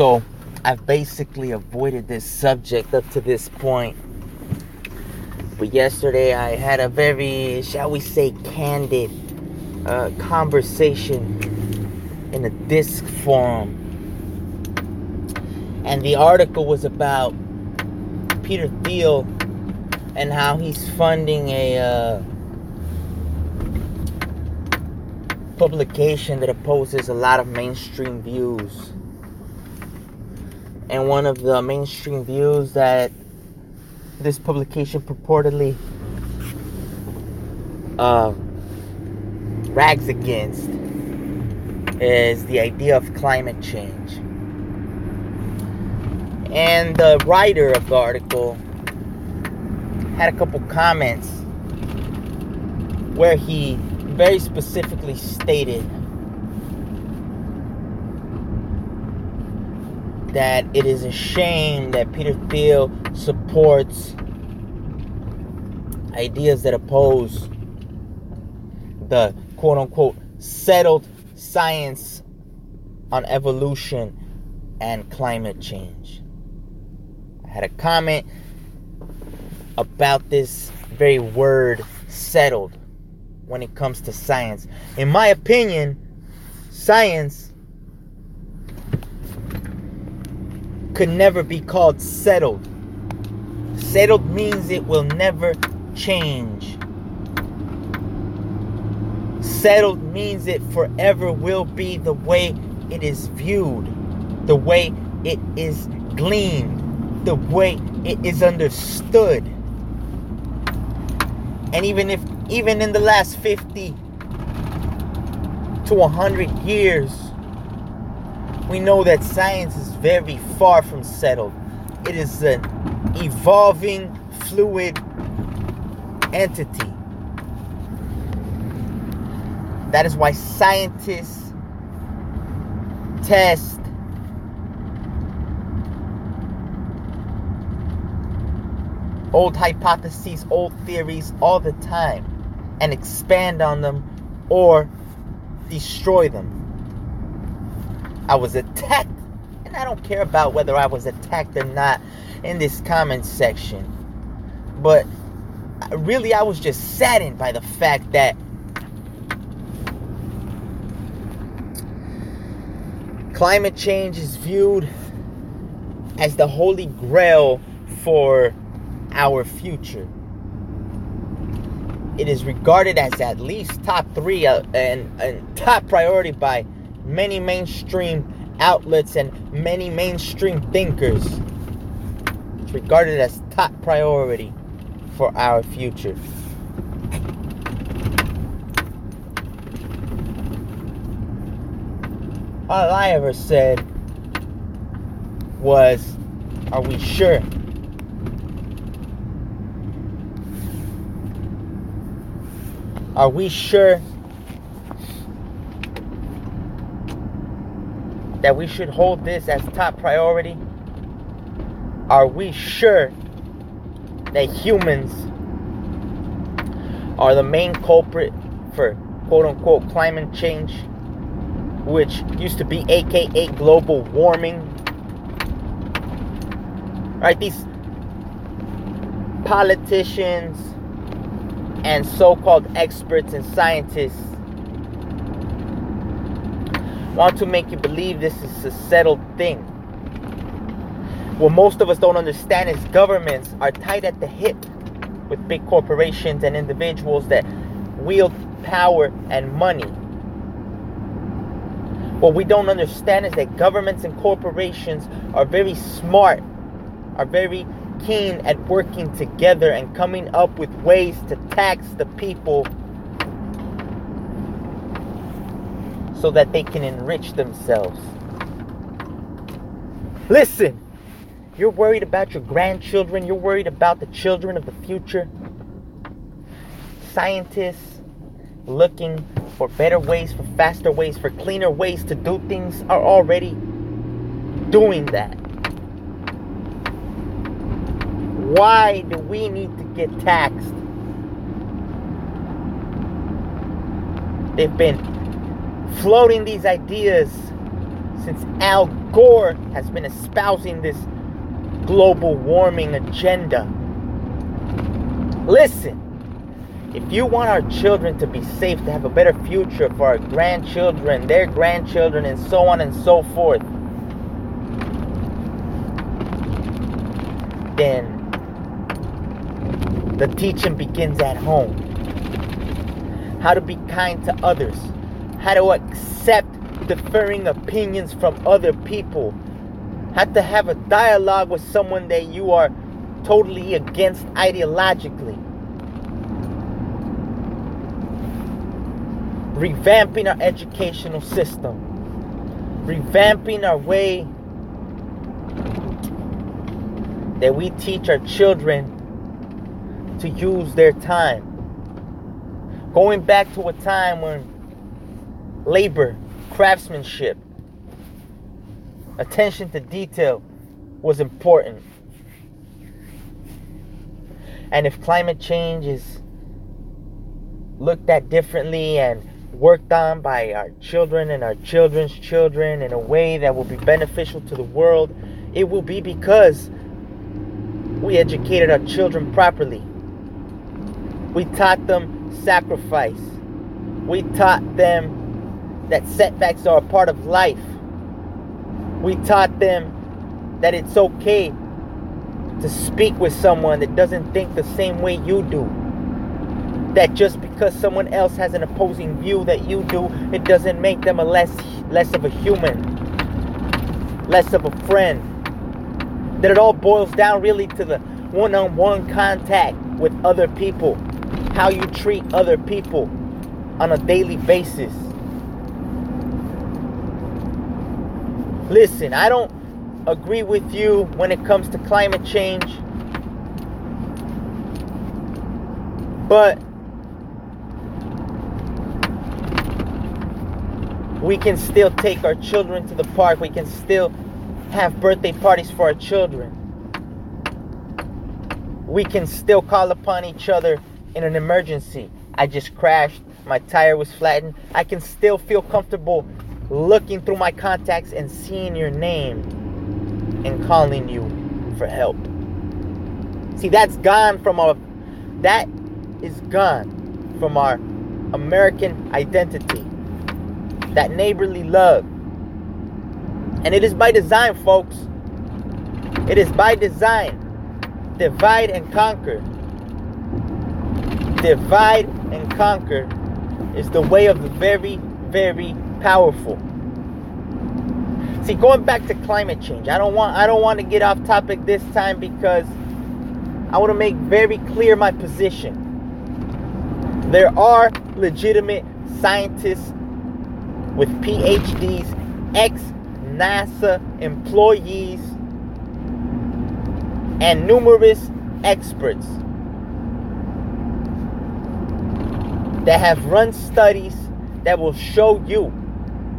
So I've basically avoided this subject up to this point. But yesterday I had a very, shall we say, candid uh, conversation in a disc forum. And the article was about Peter Thiel and how he's funding a uh, publication that opposes a lot of mainstream views. And one of the mainstream views that this publication purportedly uh, rags against is the idea of climate change. And the writer of the article had a couple comments where he very specifically stated that it is a shame that Peter Thiel supports ideas that oppose the quote unquote settled science on evolution and climate change. I had a comment about this very word settled when it comes to science. In my opinion, science could never be called settled. Settled means it will never change. Settled means it forever will be the way it is viewed, the way it is gleaned, the way it is understood. And even if even in the last 50 to 100 years, we know that science is very far from settled. It is an evolving, fluid entity. That is why scientists test old hypotheses, old theories all the time and expand on them or destroy them. I was attacked, and I don't care about whether I was attacked or not in this comment section. But really, I was just saddened by the fact that climate change is viewed as the holy grail for our future. It is regarded as at least top three uh, and, and top priority by many mainstream outlets and many mainstream thinkers. It's regarded as top priority for our future. All I ever said was, Are we sure? Are we sure that we should hold this as top priority? Are we sure that humans are the main culprit for quote unquote climate change, which used to be aka global warming? Right? These politicians and so called experts and scientists want to make you believe this is a settled thing. What most of us don't understand is governments are tied at the hip with big corporations and individuals that wield power and money. What we don't understand is that governments and corporations are very smart, are very keen at working together and coming up with ways to tax the people so that they can enrich themselves. Listen, you're worried about your grandchildren, you're worried about the children of the future. Scientists looking for better ways, for faster ways, for cleaner ways to do things are already doing that. Why do we need to get taxed? They've been floating these ideas since Al Gore has been espousing this global warming agenda. Listen, if you want our children to be safe, to have a better future for our grandchildren, their grandchildren, and so on and so forth, then the teaching begins at home. How to be kind to others, how to accept differing opinions from other people, how to have a dialogue with someone that you are totally against ideologically. Revamping our educational system, revamping our way that we teach our children to use their time. Going back to a time when labor, craftsmanship, attention to detail was important. And if climate change is looked at differently and worked on by our children and our children's children in a way that will be beneficial to the world, it will be because we educated our children properly. We taught them sacrifice. We taught them that setbacks are a part of life. We taught them that it's okay to speak with someone that doesn't think the same way you do. That just because someone else has an opposing view that you do, it doesn't make them a less less of a human, less of a friend. That it all boils down really to the one-on-one contact with other people how you treat other people on a daily basis. Listen, I don't agree with you when it comes to climate change. But we can still take our children to the park. We can still have birthday parties for our children. We can still call upon each other in an emergency. I just crashed, my tire was flattened. I can still feel comfortable looking through my contacts and seeing your name and calling you for help. See, that's gone from our that is gone from our American identity. That neighborly love. And it is by design, folks. It is by design. Divide and conquer divide and conquer is the way of the very, very powerful. See, going back to climate change, I don't want I don't want to get off topic this time because I want to make very clear my position. There are legitimate scientists with PhDs, ex NASA employees, and numerous experts that have run studies that will show you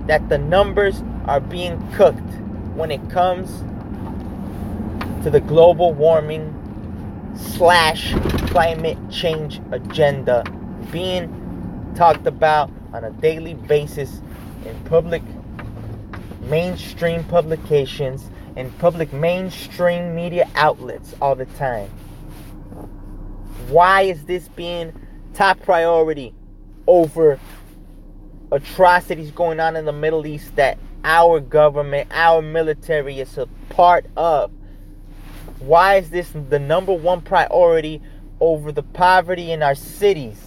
that the numbers are being cooked when it comes to the global warming slash climate change agenda being talked about on a daily basis in public mainstream publications and public mainstream media outlets all the time. Why is this being top priority over atrocities going on in the Middle East that our government, our military is a part of. Why is this the number one priority over the poverty in our cities?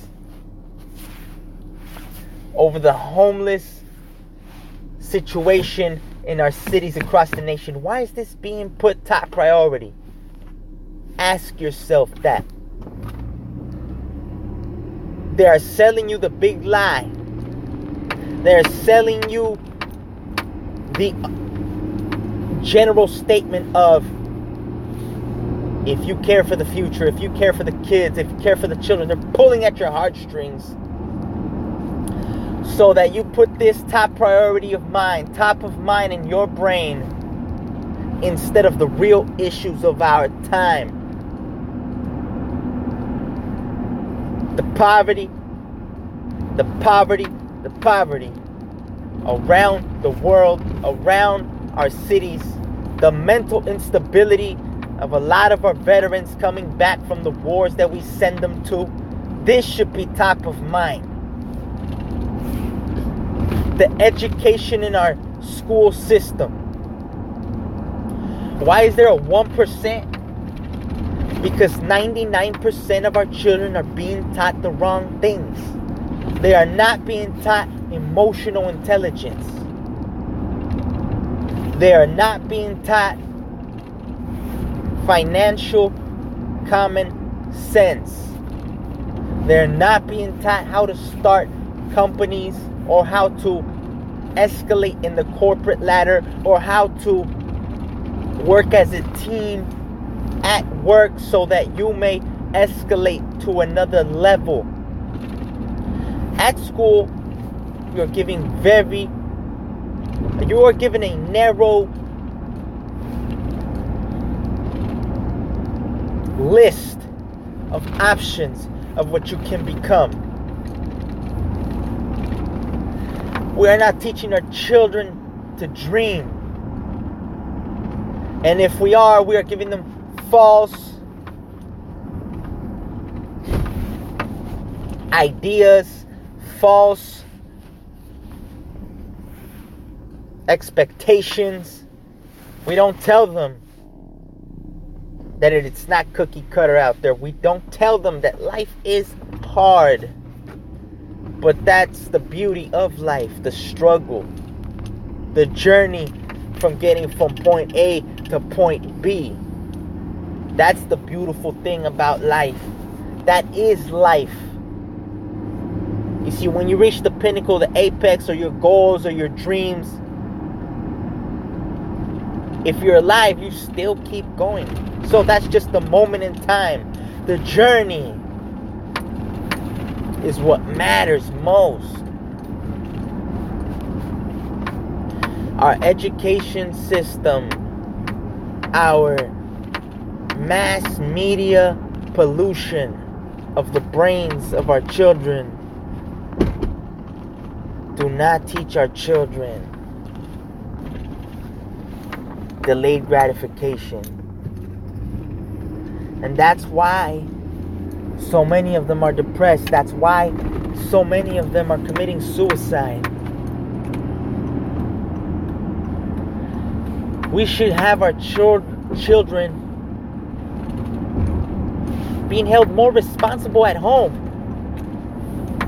Over the homeless situation in our cities across the nation? Why is this being put top priority? Ask yourself that. They are selling you the big lie. They're selling you the general statement of if you care for the future, if you care for the kids, if you care for the children, they're pulling at your heartstrings so that you put this top priority of mind, top of mind in your brain instead of the real issues of our time. the poverty, the poverty, the poverty around the world, around our cities, the mental instability of a lot of our veterans coming back from the wars that we send them to. This should be top of mind. The education in our school system. Why is there a 1%? Because 99% of our children are being taught the wrong things. They are not being taught emotional intelligence. They are not being taught financial common sense. They're not being taught how to start companies or how to escalate in the corporate ladder or how to work as a team at work so that you may escalate to another level. At school, you're giving very, you are given a narrow list of options of what you can become. We are not teaching our children to dream. And if we are, we are giving them false ideas, false expectations. We don't tell them that it's not cookie cutter out there. We don't tell them that life is hard. But that's the beauty of life the struggle, the journey from getting from point A to point B. That's the beautiful thing about life. That is life. You see, when you reach the pinnacle, the apex, or your goals, or your dreams, if you're alive, you still keep going. So that's just the moment in time. The journey is what matters most. Our education system, our mass media pollution of the brains of our children. Do not teach our children delayed gratification. And that's why so many of them are depressed. That's why so many of them are committing suicide. We should have our children being held more responsible at home.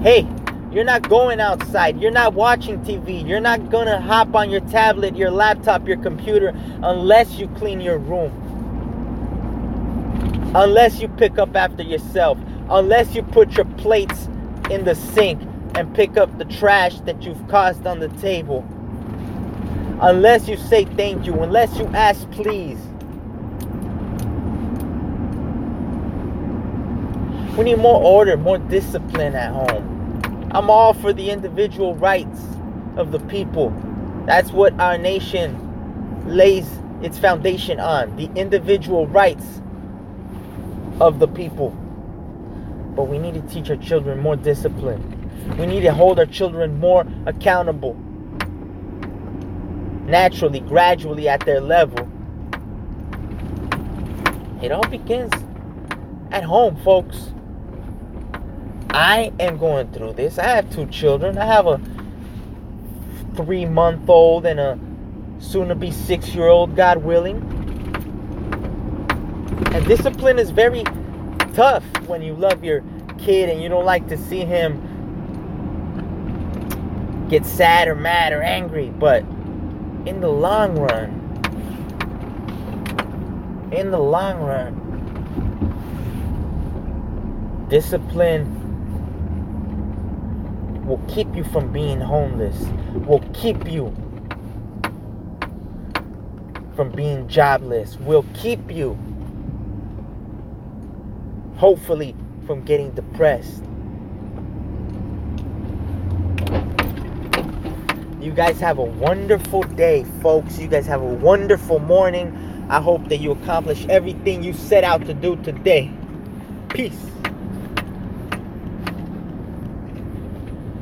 Hey, you're not going outside. You're not watching TV. You're not going to hop on your tablet, your laptop, your computer unless you clean your room. Unless you pick up after yourself. Unless you put your plates in the sink and pick up the trash that you've caused on the table. Unless you say thank you. Unless you ask please. We need more order, more discipline at home. I'm all for the individual rights of the people. That's what our nation lays its foundation on the individual rights of the people. But we need to teach our children more discipline. We need to hold our children more accountable. Naturally, gradually at their level. It all begins at home, folks. I am going through this. I have two children. I have a three month old and a soon to be six year old, God willing. And discipline is very tough when you love your kid and you don't like to see him get sad or mad or angry. But in the long run, in the long run, discipline will keep you from being homeless, will keep you from being jobless, will keep you, hopefully, from getting depressed. You guys have a wonderful day, folks. You guys have a wonderful morning. I hope that you accomplish everything you set out to do today. Peace.